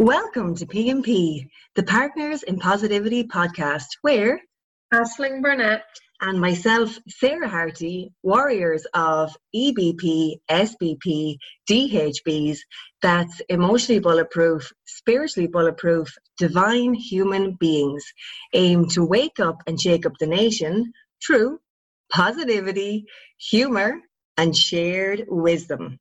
Welcome to P&P, the Partners in Positivity podcast, where Aisling Burnett and myself, Sarah Harty, warriors of EBP, SBP, DHBs, that's emotionally bulletproof, spiritually bulletproof, divine human beings, aim to wake up and shake up the nation through positivity, humor, and shared wisdom.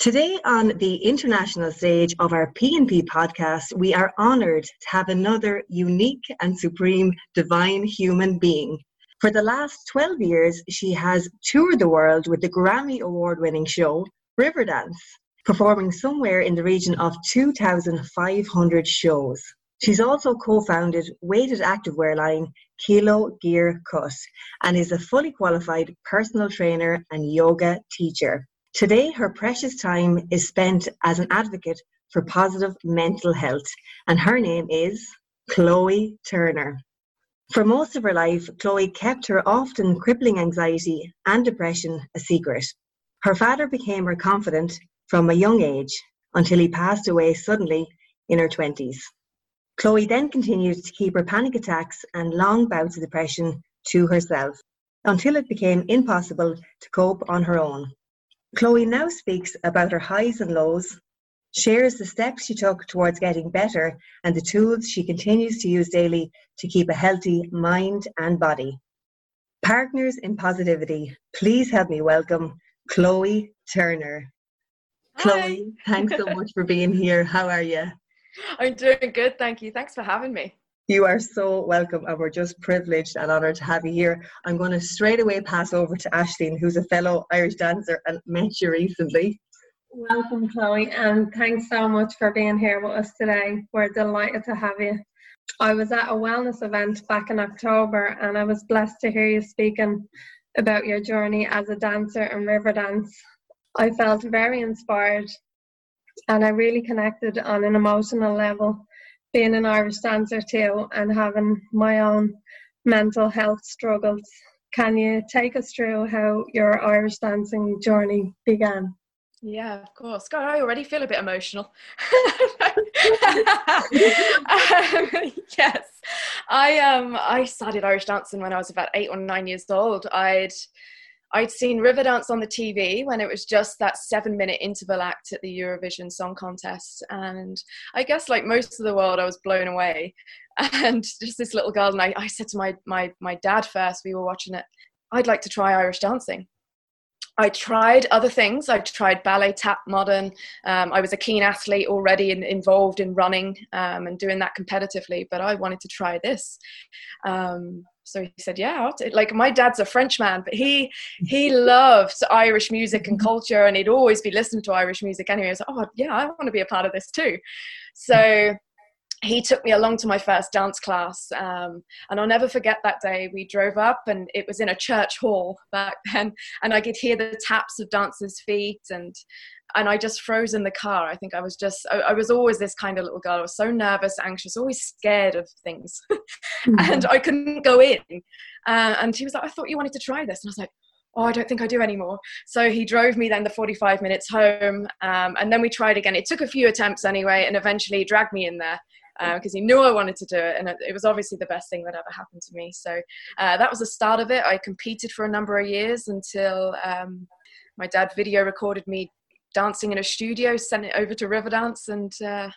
Today, on the international stage of our PNP podcast, we are honored to have another unique and supreme divine human being. For the last 12 years, she has toured the world with the Grammy Award winning show Riverdance, performing somewhere in the region of 2,500 shows. She's also co founded weighted activewear line Kilo Gear Cut and is a fully qualified personal trainer and yoga teacher. Today, her precious time is spent as an advocate for positive mental health, and her name is Chloe Turner. For most of her life, Chloe kept her often crippling anxiety and depression a secret. Her father became her confidant from a young age until he passed away suddenly in her 20s. Chloe then continued to keep her panic attacks and long bouts of depression to herself until it became impossible to cope on her own. Chloe now speaks about her highs and lows, shares the steps she took towards getting better, and the tools she continues to use daily to keep a healthy mind and body. Partners in Positivity, please help me welcome Chloe Turner. Hi. Chloe, thanks so much for being here. How are you? I'm doing good, thank you. Thanks for having me. You are so welcome, and we're just privileged and honoured to have you here. I'm going to straight away pass over to Aisling, who's a fellow Irish dancer and met you recently. Welcome, Chloe, and thanks so much for being here with us today. We're delighted to have you. I was at a wellness event back in October, and I was blessed to hear you speaking about your journey as a dancer in Riverdance. I felt very inspired, and I really connected on an emotional level being an Irish dancer too and having my own mental health struggles. Can you take us through how your Irish dancing journey began? Yeah, of course. God, I already feel a bit emotional. um, yes, I um I started Irish dancing when I was about eight or nine years old. I'd I'd seen Riverdance on the TV when it was just that seven minute interval act at the Eurovision Song Contest. And I guess, like most of the world, I was blown away. And just this little girl, and I, I said to my, my, my dad first, we were watching it, I'd like to try Irish dancing. I tried other things. I tried ballet, tap, modern. Um, I was a keen athlete already and involved in running um, and doing that competitively, but I wanted to try this. Um, so he said, "Yeah, like my dad's a Frenchman, but he he loves Irish music and culture, and he'd always be listening to Irish music anyway." I was like, "Oh, yeah, I want to be a part of this too." So he took me along to my first dance class um, and i'll never forget that day. We drove up and it was in a church hall back then and i could hear the taps of dancers feet and and i just froze in the car. I think i was just I, I was always this kind of little girl. I was so nervous anxious always scared of things mm-hmm. and i couldn't go in uh, and he was like i thought you wanted to try this and i was like oh, I don't think I do anymore. So he drove me then the 45 minutes home. Um, and then we tried again. It took a few attempts anyway, and eventually dragged me in there because uh, he knew I wanted to do it, and it, was obviously the best thing that ever happened to me. So uh, that was the start of it. I competed for a number of years until um, my dad video recorded me dancing in a studio, sent it over to Riverdance, and uh,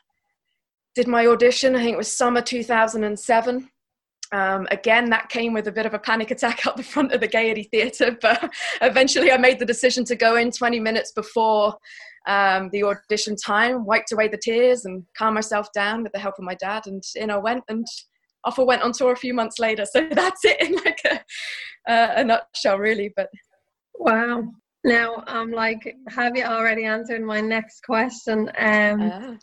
did my audition. I think it was summer 2007. Um, again, that came with a bit of a panic attack out the front of the Gaiety Theatre, but eventually I made the decision to go in 20 minutes before um, the audition time, wiped away the tears and calmed myself down with the help of my dad, and in I went and off I went on tour a few months later. So that's it in like a, uh, a nutshell, really. But wow. Now I'm like, have you already answered my next question? Um, ah.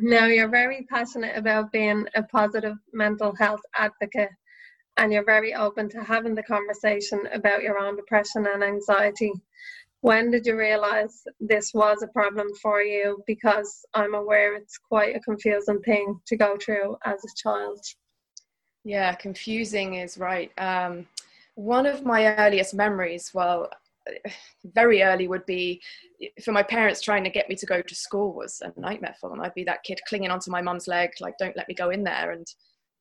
Now you're very passionate about being a positive mental health advocate and you're very open to having the conversation about your own depression and anxiety. When did you realize this was a problem for you? Because i'm aware it's quite a confusing thing to go through as a child. Yeah confusing is right. Um, one of my earliest memories well very early would be for my parents trying to get me to go to school was a nightmare for them. I'd be that kid clinging onto my mum's leg, like, don't let me go in there. And,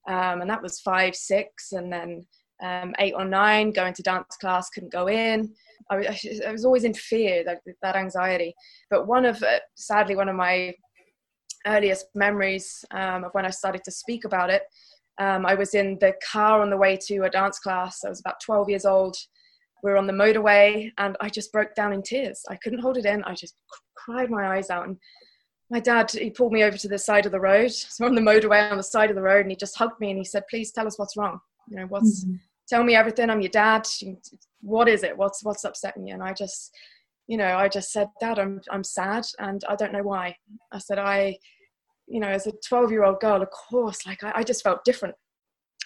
um, and that was five, six, and then um, eight or nine, going to dance class, couldn't go in. I, I was always in fear, that, that anxiety. But one of, uh, sadly, one of my earliest memories um, of when I started to speak about it, um, I was in the car on the way to a dance class. I was about 12 years old we were on the motorway and I just broke down in tears. I couldn't hold it in. I just cried my eyes out. And my dad, he pulled me over to the side of the road. So on the motorway on the side of the road and he just hugged me and he said, please tell us what's wrong. You know, what's, mm-hmm. tell me everything. I'm your dad. What is it? What's, what's upsetting you? And I just, you know, I just said, dad, I'm, I'm sad and I don't know why. I said, I, you know, as a 12 year old girl, of course, like I, I just felt different.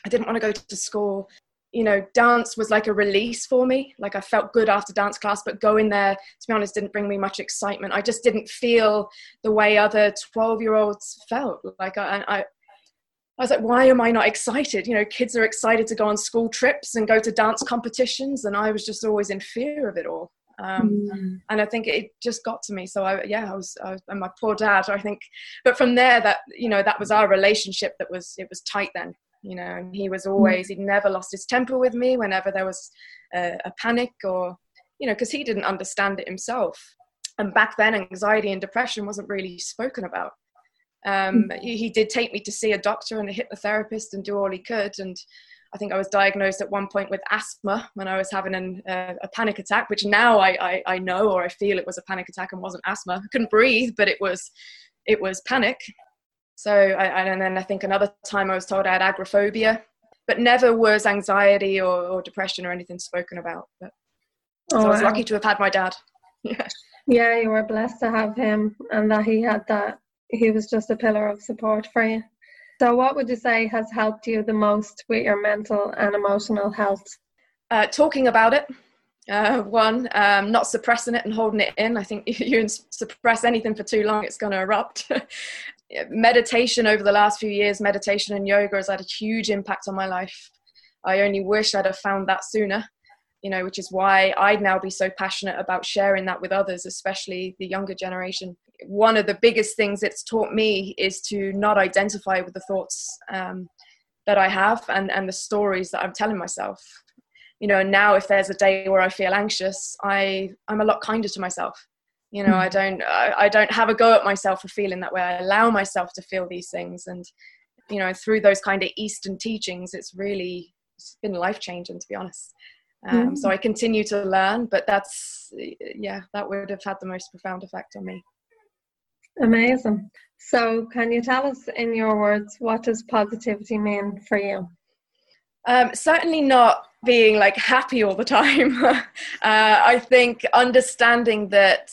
I didn't want to go to school you know, dance was like a release for me. Like I felt good after dance class, but going there, to be honest, didn't bring me much excitement. I just didn't feel the way other 12 year olds felt. Like I, I, I was like, why am I not excited? You know, kids are excited to go on school trips and go to dance competitions, and I was just always in fear of it all. Um, mm. And I think it just got to me. So I, yeah, I was, I was, and my poor dad. I think, but from there, that you know, that was our relationship. That was it was tight then you know and he was always he'd never lost his temper with me whenever there was a, a panic or you know because he didn't understand it himself. And back then anxiety and depression wasn't really spoken about. Um, mm. he, he, did take me to see a doctor and a hypnotherapist and do all he could. And i think i was diagnosed at one point with asthma when i was having an, uh, a panic attack which now I, I, I know or i feel it was a panic attack and wasn't asthma. I couldn't breathe but it was it was panic so, I, and then I think another time I was told I had agoraphobia, but never was anxiety or, or depression or anything spoken about. But so oh, I was wow. lucky to have had my dad. yeah. Yeah, you were blessed to have him and that he had that. He was just a pillar of support for you. So, what would you say has helped you the most with your mental and emotional health? Uh, talking about it. Uh, one, um, not suppressing it and holding it in. I think if you suppress anything for too long, it's going to erupt. meditation over the last few years, meditation and yoga has had a huge impact on my life. I only wish I'd have found that sooner, you know, which is why I'd now be so passionate about sharing that with others, especially the younger generation. One of the biggest things it's taught me is to not identify with the thoughts um, that I have and, and the stories that I'm telling myself. You know, now if there's a day where I feel anxious, I, I'm a lot kinder to myself you know i hmm. don't I, I, don't have a go at myself for feeling that way i allow myself to feel these things and you know through those kind of eastern teachings it's really it's been life changing to be honest um, mm. so i continue to learn but that's yeah that would have had the most profound effect on me amazing so can you tell us in your words what does positivity mean for you um, certainly not being like happy all the time. uh, I think understanding that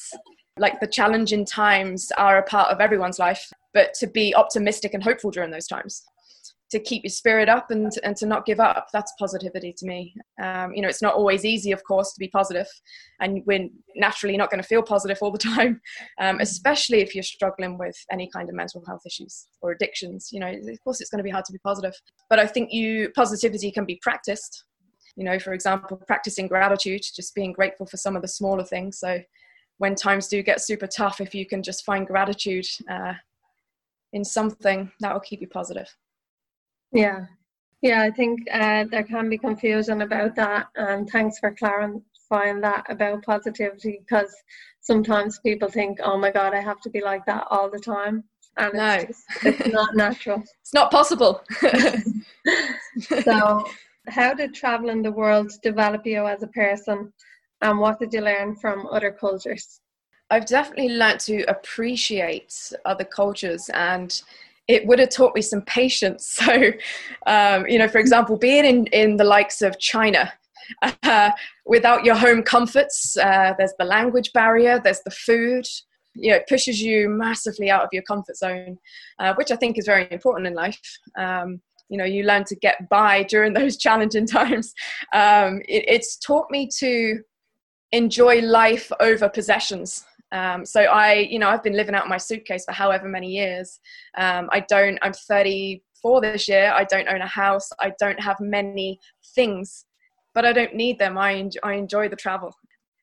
like the challenging times are a part of everyone's life, but to be optimistic and hopeful during those times, to keep your spirit up and, and to not give up. That's positivity to me. Um, you know, it's not always easy, of course, to be positive, and we're naturally not going to feel positive all the time, um, especially if you're struggling with any kind of mental health issues or addictions. You know, of course, it's going to be hard to be positive, but I think you positivity can be practiced. You know, for example, practicing gratitude, just being grateful for some of the smaller things. So when times do get super tough, if you can just find gratitude uh, in something, that will keep you positive. Yeah, yeah, I think uh, there can be confusion about that, and thanks for clarifying that about positivity because sometimes people think, "Oh my God, I have to be like that all the time," and no. it's, just, it's not natural. it's not possible. so, how did traveling the world develop you as a person? And what did you learn from other cultures? I've definitely learned to appreciate other cultures and it would have taught me some patience. So, um, you know, for example, being in, in the likes of China, uh, without your home comforts, uh, there's the language barrier, there's the food. You know, it pushes you massively out of your comfort zone, uh, which I think is very important in life. Um, you know, you learn to get by during those challenging times. Um, it, it's taught me to enjoy life over possessions. Um, so I, you know, I've been living out my suitcase for however many years. Um, I don't. I'm 34 this year. I don't own a house. I don't have many things, but I don't need them. I enjoy, I enjoy the travel,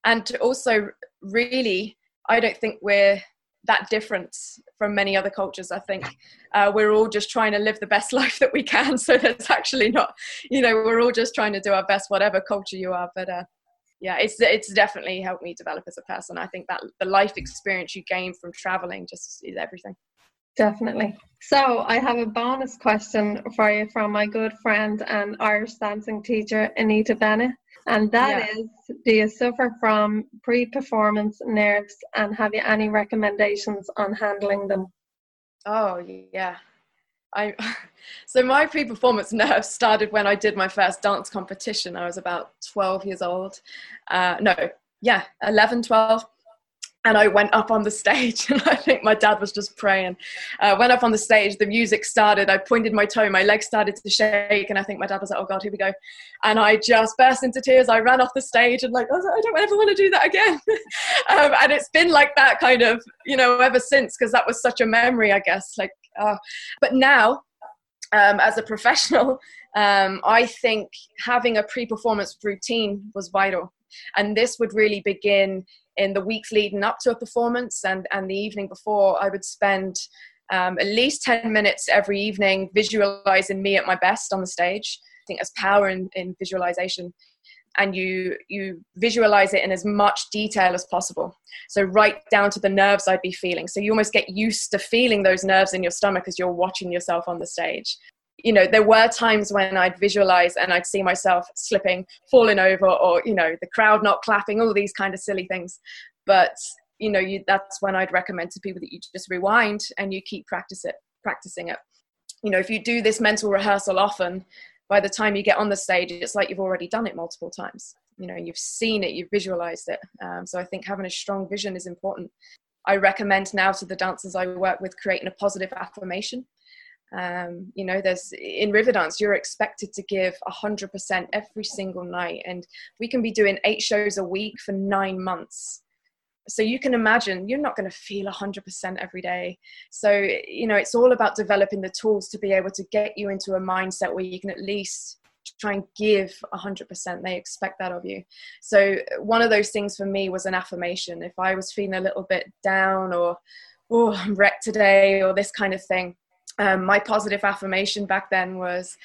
and to also really i don't think we're that different from many other cultures i think uh, we're all just trying to live the best life that we can so that's actually not you know we're all just trying to do our best whatever culture you are but uh, yeah it's it's definitely helped me develop as a person i think that the life experience you gain from traveling just is everything Definitely. So I have a bonus question for you from my good friend and Irish dancing teacher Anita Bennett. And that yeah. is: do you suffer from pre-performance nerves and have you any recommendations on handling them? Oh yeah. I so my pre-performance nerves started when I did my first dance competition. I was about 12 years old. Uh, no, yeah, 11, 12 and I went up on the stage, and I think my dad was just praying. Uh, went up on the stage, the music started. I pointed my toe, my leg started to shake, and I think my dad was like, "Oh God, here we go!" And I just burst into tears. I ran off the stage, and like, I, like, I don't ever want to do that again. um, and it's been like that kind of, you know, ever since because that was such a memory, I guess. Like, uh, but now, um, as a professional, um, I think having a pre-performance routine was vital, and this would really begin in the weeks leading up to a performance and, and the evening before, I would spend um, at least 10 minutes every evening visualizing me at my best on the stage. I think there's power in, in visualization. And you you visualize it in as much detail as possible. So right down to the nerves I'd be feeling. So you almost get used to feeling those nerves in your stomach as you're watching yourself on the stage you know there were times when i'd visualize and i'd see myself slipping falling over or you know the crowd not clapping all these kind of silly things but you know you, that's when i'd recommend to people that you just rewind and you keep practice it practicing it you know if you do this mental rehearsal often by the time you get on the stage it's like you've already done it multiple times. You know you've seen it you've visualized it. Um, so i think having a strong vision is important. I recommend now to the dancers i work with creating a positive affirmation. Um, you know there's in Riverdance you're expected to give 100% every single night. And we can be doing eight shows a week for nine months so you can imagine you're not going to feel 100% every day. So you know it's all about developing the tools to be able to get you into a mindset where you can at least try and give 100% they expect that of you. So one of those things for me was an affirmation. If i was feeling a little bit down or oh i'm wrecked today or this kind of thing um, my positive affirmation back then was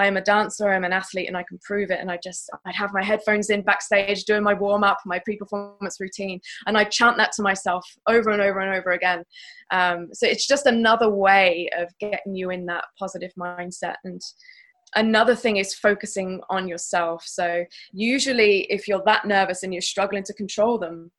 I am a dancer, I'm an athlete, and I can prove it. And I just, I'd have my headphones in backstage doing my warm up, my pre performance routine, and I chant that to myself over and over and over again. Um, so it's just another way of getting you in that positive mindset. And another thing is focusing on yourself. So usually, if you're that nervous and you're struggling to control them,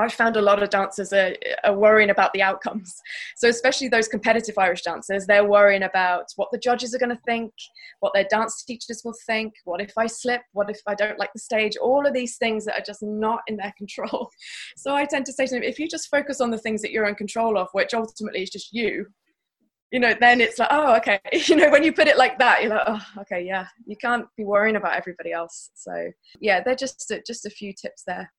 I found a lot of dancers are, are, worrying about the outcomes. So, especially those competitive Irish dancers, they're worrying about what the judges are going to think, what their dance teachers will think, what if I slip, what if I don't like the stage, all of these things that are just not in their control. So, I tend to say to them, if you just focus on the things that you're in control of, which ultimately is just you, you know, then it's like, oh, okay. You know, when you put it like that, you're like, oh, okay, yeah. You can't be worrying about everybody else. So, yeah, they're just just a few tips there.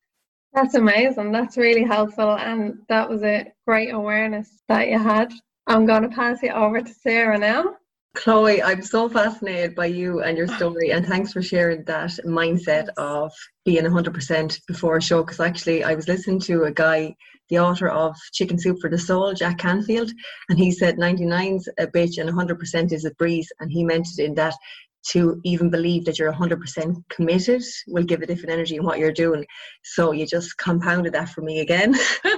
That's amazing. That's really helpful. And that was a great awareness that you had. I'm going to pass it over to Sarah now. Chloe, I'm so fascinated by you and your story, and thanks for sharing that mindset of being 100% before a show. Because actually, I was listening to a guy, the author of Chicken Soup for the Soul, Jack Canfield, and he said 99's a bitch and 100% is a breeze. And he meant it in that to even believe that you're 100% committed will give a different energy in what you're doing. So you just compounded that for me again.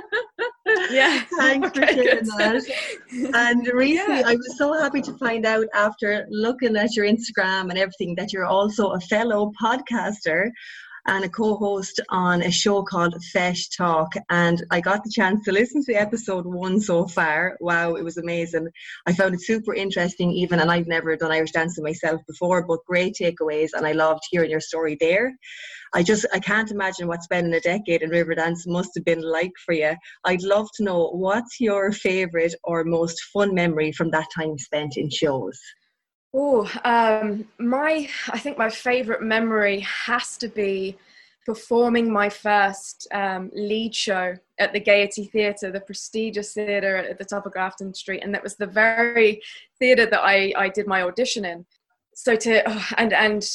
yeah. Thanks okay, for sharing that. And recently, yeah. I was so happy to find out after looking at your Instagram and everything that you're also a fellow podcaster and a co-host on a show called Feis Talk. And I got the chance to listen to episode one so far. Wow, it was amazing. I found it super interesting even, and I've never done Irish dancing myself before, but great takeaways. And I loved hearing your story there. I just I can't imagine what spending a decade in Riverdance must have been like for you. I'd love to know what's your favourite or most fun memory from that time spent in shows. Oh, um, my I think my favourite memory has to be performing my first um, lead show at the Gaiety Theatre, the prestigious theatre at the top of Grafton Street, and that was the very theatre that I, I did my audition in. So to oh, and and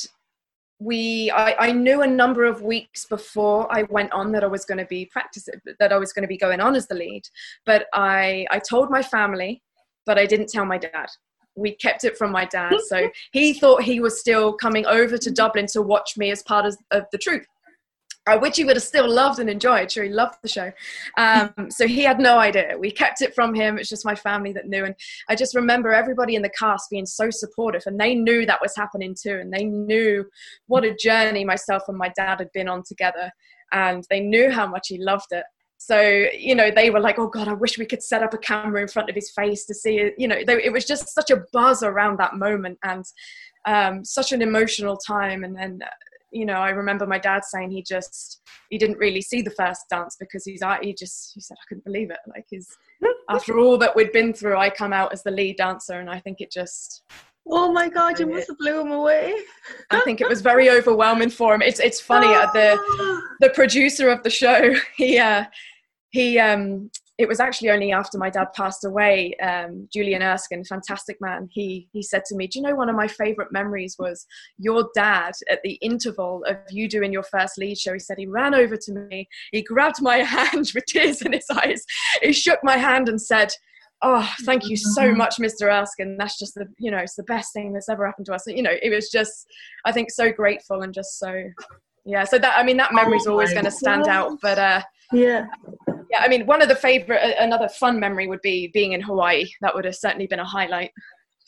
we I, I knew a number of weeks before I went on that I was going to be practicing that I was going to be going on as the lead. But I I told my family, but I didn't tell my dad. We kept it from my dad, so he thought he was still coming over to Dublin to watch me as part of, of the troupe uh, which he would have still loved and enjoyed. Sure, he loved the show. Um, so he had no idea. We kept it from him. It's just my family that knew. And I just remember everybody in the cast being so supportive, and they knew that was happening too. And they knew what a journey myself and my dad had been on together. And they knew how much he loved it. So, you know, they were like, oh God, I wish we could set up a camera in front of his face to see it. You know, they, it was just such a buzz around that moment and um, such an emotional time. And then, you know, I remember my dad saying he just he didn't really see the first dance because he's he just he said I couldn't believe it. Like his after all that we'd been through, I come out as the lead dancer, and I think it just. Oh my God! You must have blew him away. I think it was very overwhelming for him. It's it's funny. Uh, the the producer of the show, he uh, he um it was actually only after my dad passed away, um, Julian Erskine, fantastic man, he, he said to me, Do you know one of my favorite memories was your dad at the interval of you doing your first lead show? He said he ran over to me, he grabbed my hand with tears in his eyes, he shook my hand and said, Oh, thank you so mm-hmm. much, Mr. Erskine. That's just the, you know, it's the best thing that's ever happened to us. You know, it was just, I think, so grateful and just so, yeah. So that, I mean, that memory's oh always going to stand out. But uh, yeah, yeah, I mean, one of the favorite, another fun memory would be being in Hawaii. That would have certainly been a highlight.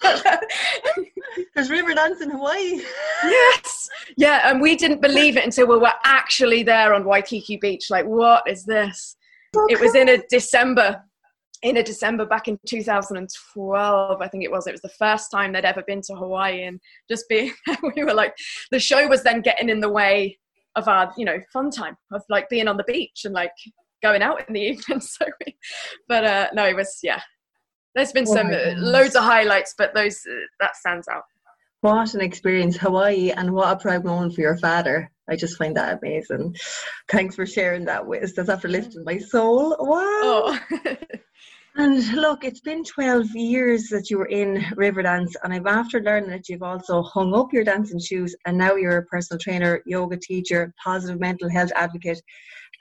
There's Riverdance in Hawaii. yes. Yeah, and we didn't believe it until we were actually there on Waikiki Beach. Like, what is this? Okay. It was in a December, in a December back in 2012, I think it was. It was the first time they'd ever been to Hawaii, and just being, we were like, the show was then getting in the way of our, you know, fun time of like being on the beach and like going out in the evening. So, we, but uh, no, it was yeah. There's been oh some uh, loads of highlights, but those uh, that stands out. What an experience, Hawaii, and what a proud moment for your father. I just find that amazing. Thanks for sharing that with us. That's after lifting my soul. Wow. Oh. and look, it's been 12 years that you were in Riverdance, and I've after learning that you've also hung up your dancing shoes, and now you're a personal trainer, yoga teacher, positive mental health advocate,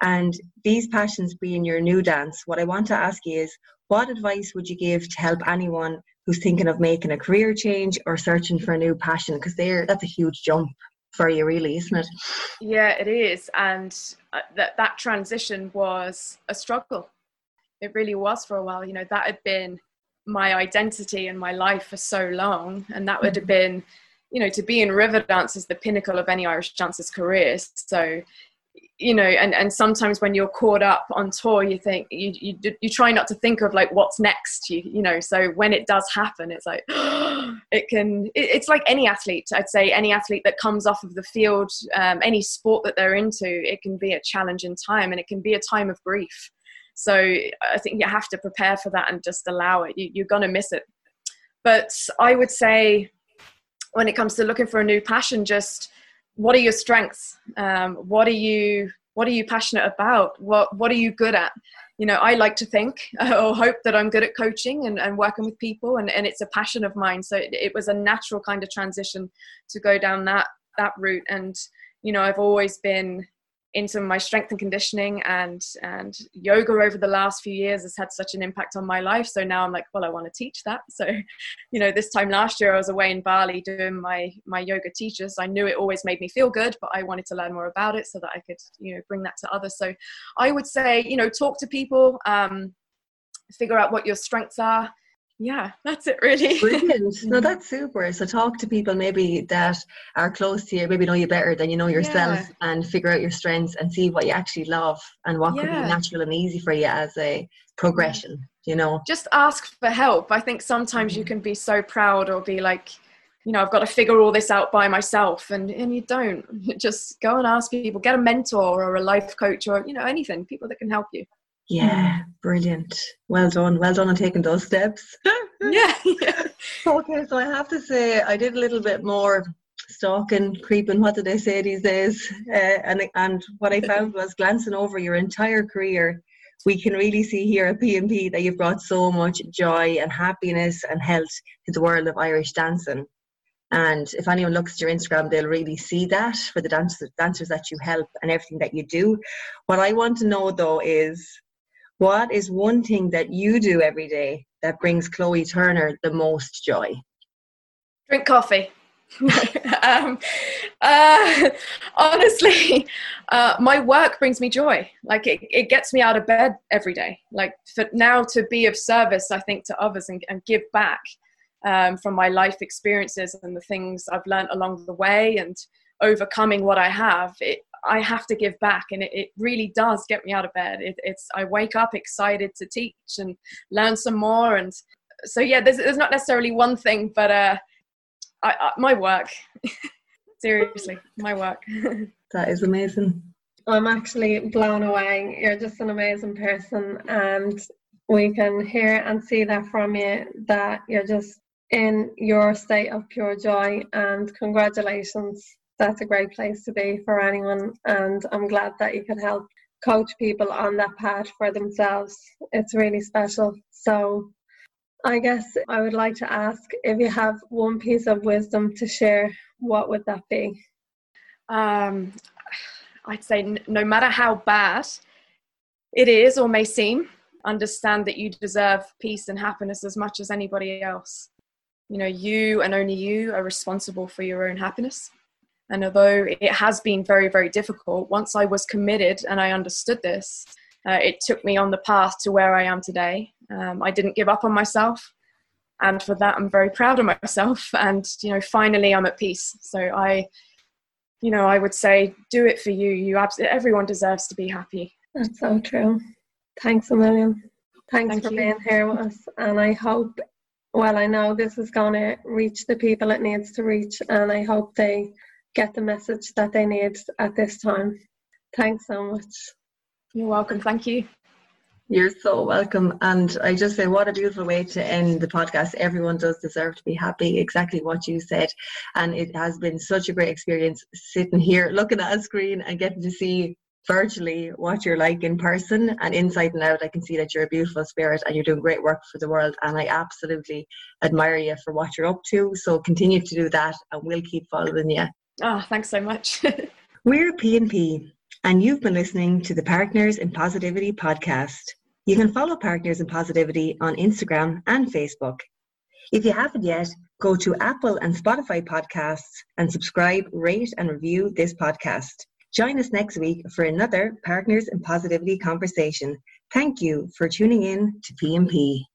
and these passions being your new dance, what I want to ask you is what advice would you give to help anyone who's thinking of making a career change or searching for a new passion? Because that's a huge jump for you, really, isn't it? Yeah, it is. And uh, that that transition was a struggle. It really was for a while. You know, that had been my identity and my life for so long, and that would have mm-hmm. been you know, to be in Riverdance is the pinnacle of any Irish dancer's career. So you know and and sometimes when you're caught up on tour you think you you, you try not to think of like what's next you you know so when it does happen it's like it can it, it's like any athlete i'd say any athlete that comes off of the field um, any sport that they're into it can be a challenging time and it can be a time of grief so i think you have to prepare for that and just allow it. You, you're going to miss it. But i would say when it comes to looking for a new passion just what are your strengths? Um, what are you what are you passionate about? What what are you good at? You know i like to think or hope that i'm good at coaching and, and working with people and, and it's a passion of mine. So it, it was a natural kind of transition to go down that that route. And you know i've always been into my strength and conditioning and and yoga over the last few years has had such an impact on my life. So now i'm like well i want to teach that. So you know this time last year i was away in bali doing my my yoga teachers. I knew it always made me feel good but i wanted to learn more about it so that i could you know bring that to others. So i would say you know talk to people um, figure out what your strengths are yeah, that's it really. Brilliant. No, that's super. So talk to people maybe that are close to you, maybe know you better than you know yourself yeah. and figure out your strengths and see what you actually love and what yeah. could be natural and easy for you as a progression, you know. Just ask for help. I think sometimes you mm-hmm. can be so proud or be like, you know, I've got to figure all this out by myself and, and you don't. Just go and ask people, get a mentor or a life coach or, you know, anything, people that can help you. Yeah, brilliant. Well done. Well done on taking those steps. yeah, yeah. Okay, so I have to say I did a little bit more stalking, creeping, what do they say these days? Uh, and, and what I found was glancing over your entire career, we can really see here at P&P that you've brought so much joy and happiness and health to the world of Irish dancing. And if anyone looks at your Instagram, they'll really see that for the dancers, dancers that you help and everything that you do. What I want to know though is what is one thing that you do every day that brings Chloe Turner the most joy? Drink coffee. um, uh, honestly, uh, my work brings me joy. Like it, it gets me out of bed every day. Like for now to be of service, I think to others and, and give back um, from my life experiences and the things I've learned along the way and overcoming what I have. It, I have to give back, and it, it really does get me out of bed. It, it's I wake up excited to teach and learn some more, and so yeah, there's, there's not necessarily one thing, but uh, I, I, my work. Seriously, my work. that is amazing. I'm actually blown away. You're just an amazing person, and we can hear and see that from you that you're just in your state of pure joy. And congratulations, that's a great place to be for anyone. And I'm glad that you could help coach people on that path for themselves. It's really special. So I guess I would like to ask if you have one piece of wisdom to share, what would that be? Um, I'd say no matter how bad it is or may seem, understand that you deserve peace and happiness as much as anybody else. You know, you and only you are responsible for your own happiness. And although it has been very, very difficult, once I was committed and I understood this, uh, it took me on the path to where I am today. Um, I didn't give up on myself, and for that, I'm very proud of myself. And you know, finally, I'm at peace. So I, you know, I would say, do it for you. You absolutely, everyone deserves to be happy. That's so true. Thanks a million. Thanks Thank for you. being here with us, and I hope. Well, I know this is going to reach the people it needs to reach, and I hope they get the message that they need at this time. Thanks so much. You're welcome. Thank you. You're so welcome. And I just say, what a beautiful way to end the podcast. Everyone does deserve to be happy, exactly what you said. And it has been such a great experience sitting here, looking at a screen and getting to see virtually what you're like in person and inside and out. I can see that you're a beautiful spirit and you're doing great work for the world. And I absolutely admire you for what you're up to. So continue to do that and we'll keep following you. Oh, thanks so much. We're P&P and you've been listening to the Partners in Positivity podcast. You can follow Partners in Positivity on Instagram and Facebook. If you haven't yet, go to Apple and Spotify podcasts and subscribe, rate, and review this podcast. Join us next week for another Partners in Positivity conversation. Thank you for tuning in to P&P.